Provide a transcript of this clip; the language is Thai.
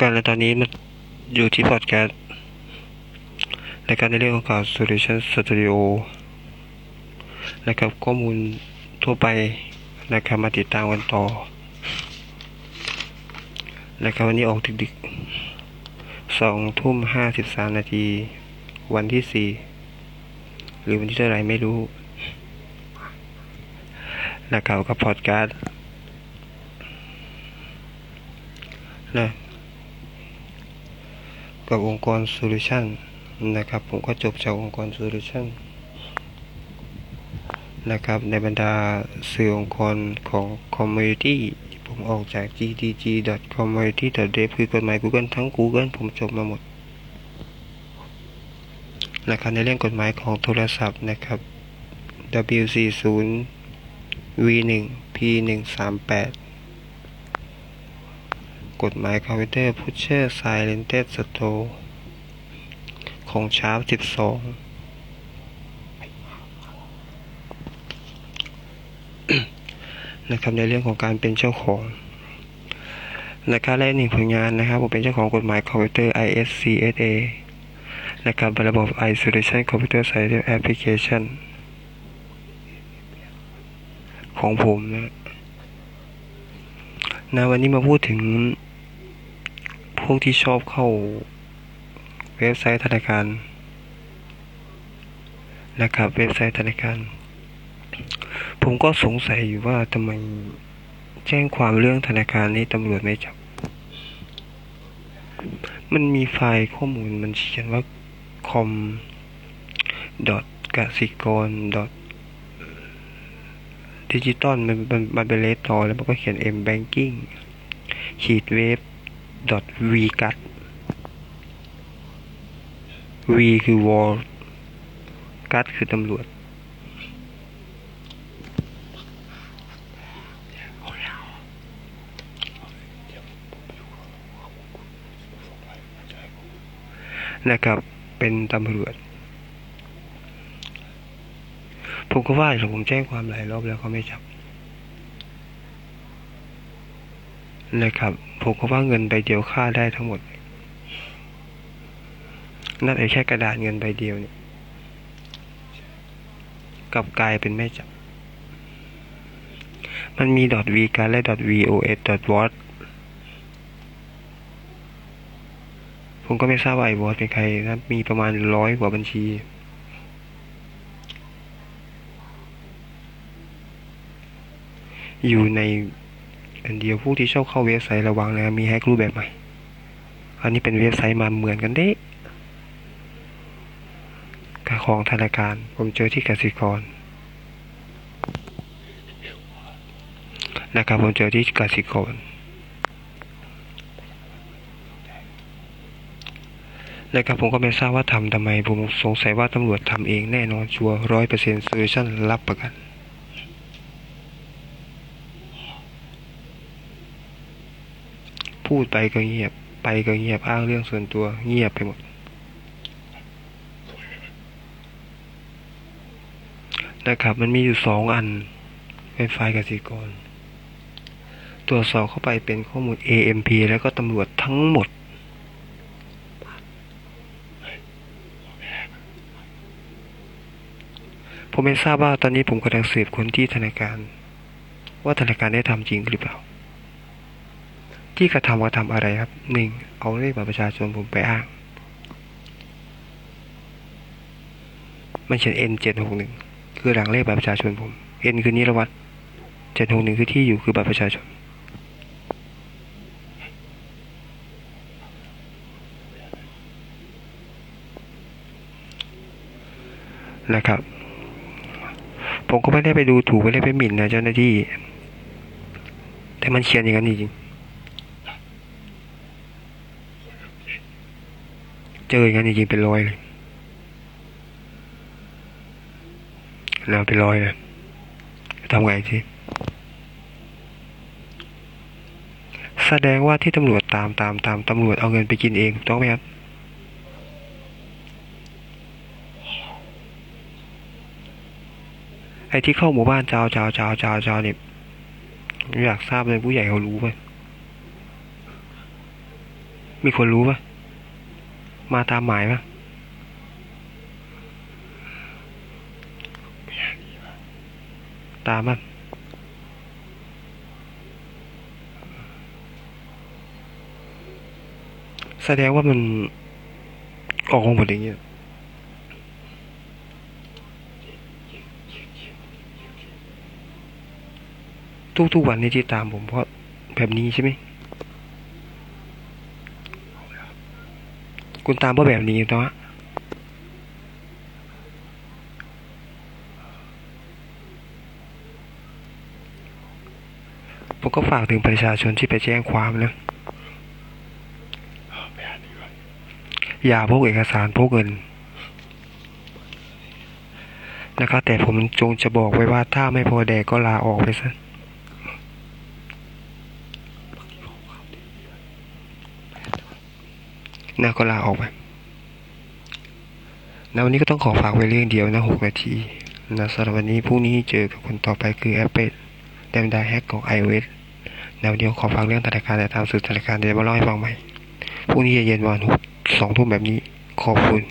กันและตอนนี้มันอยู่ที่พอดแคสต์รายการในเรื่องของข่าว Solution Studio นะครับข้อมูลทั่วไปนะครับมาติดตามกันต่อนะครับวันนี้ออกดึกๆสองทุ่มห้าสิบสามนาทีวันที่สี่หรือวันที่เท่าไรไม่รู้นะครับกับพอดแคสต์นะ กับองค์กร Solution นะครับ ผมก็จบจากองค์กร Solution นะครับ ในบรรดาสื่อองค์กรของ Community ผมออกจาก gdg.community.dev คือกฎหมาย Google ทั้ง Google ผมจบมาหมดนะครับในเรื่องกฎหมายของโทรศัพท์นะครับ W40 V1 P138 กฎหมายคอมพิวเตอร์ Pusher Silented Store ของชาร์ป12 นะครับในเรื่องของการเป็นเจ้าของนะครับและหนึ่งผลงานนะครับ ผมเป็นเจ้าของกฎหมายคอมพิวเตอร์ ISCSA นะครับระบบ Isolation Computer Science Application ของผมนะนะวันนี้มาพูดถึง พวกที่ชอบเข้าเว็บไซต์ธนาคารนะครับเว็บไซต์ธนาคาร ผมก็สงสัยอยู่ว่าทำไมแจ้งความเรื่องธนาคารนี้ตำรวจไม่จับ มันมีไฟล์ข้อมูลมันเขียนว่า com กสิกรดิจิตอลมันมันมันเป็นเลสตอแล้วมันก็เขียน m banking ขีดเวฟ v กัด v คือ wall กัดคือตำรวจนะครับ เป็นตำรวจ ผมก็ว่าผมแจ้งความหลายรอบแล้วเขาไม่จับ นะครับ ผมก็ว่าเงินใบเดียวค่าได้ทั้งหมด นั่นไอ้แค่กระดาษเงินใบเดียวเนี่ยกับกลายเป็นไม่จับ มันมี .v การและ .vos .wat ผมก็ไม่ทราบว่าไอ้วอสเป็นใครนะมีประมาณร้อยกว่าบัญชีอยู่ใน อันเดียวผู้ที่ชอบเข้าเว็บไซต์ระวังนะ มีแฮกรูปแบบใหม่ อันนี้เป็นเว็บไซต์มาเหมือนกันเด้กับของธนาคาร ผมเจอที่กสิกรนะครับผมเจอที่กสิกรนะครับผมก็ไม่ทราบว่าทำทำไม ผมสงสัยว่าตำรวจทำเองแน่นอนชัวร้อยเปอร์เซ็นต์โซลูชันรับประกัน พูดไปก็เงียบ ไปก็เงียบอ้างเรื่องส่วนตัว เงียบไปหมด นะครับ มันมีอยู่สองอัน เป็นไฟล์กสิกร ตรวจสอบเข้าไปเป็นข้อมูล AMP แล้วก็ตำรวจทั้งหมดผมไม่ทราบว่าตอนนี้ผมกำลังสืบคนที่ธนาคาร ว่าธนาคารได้ทำจริงหรือเปล่า ที่กระทำกระทำอะไรครับหนึ่งเอาเลขบัตรประชาชนผมไปอ้าง มันเขียน N เจ็ดหกหนึ่งคือหลังเลขบัตรประชาชนผม N คือนิรวัตรเจ็ดหกหนึ่งคือที่อยู่คือบัตรประชาชน นะครับ ผมก็ไม่ได้ไปดูถูกไม่ได้ไปหมิ่นนะเจ้าหน้าที่ แต่มันเขียนอย่างนั้นจริงเจ ออย่างนั้นจริงๆเป็นรอยเลยแล้วเป็นรอยเลยทำไงทีแสดงว่าที่ตำรวจตามตามตามตำรวจเอาเงินไปกินเองถูกต้องไหมครับไอ้ที่เข้าหมู่บ้านเจ้าเจ้าเจ้าเจ้าเจ้าเนี่ยอยากทราบเลยผู้ใหญ่เขารู้ไหมมีคนรู้ปะ มาตามหมายปะตามปะแสดงว่ามันออกมาหมดอย่างเงี้ยทุกๆวันนี้ที่ตามผมเพราะแบบนี้ใช่ไหม คุณตามเพราะแบบนี้เนาะผมก็ฝากถึงประชาชนที่ไปแจ้งความนะ อย่าพกเอกสารพกเงินนะครับแต่ผมจงจะบอกไว้ว่าถ้าไม่พอแดกก็ลาออกไปซะ นะก็ลาออกไปนะวันนี้ก็ต้องขอฝากไว้เรื่องเดียวนะหกนาทีนะสำหรับวันนี้พรุ่งนี้เจอกับคนต่อไปคือแอปเปิลแดมดาแฮกของ iOS นะวันนี้ขอฝากเรื่องธนาคารแต่ตามสื่อธนาคารเดี๋ยวมาเล่าให้ฟังใหม่พรุ่งนี้เย็นวันหกสองทุ่มแบบนี้ขอบคุณ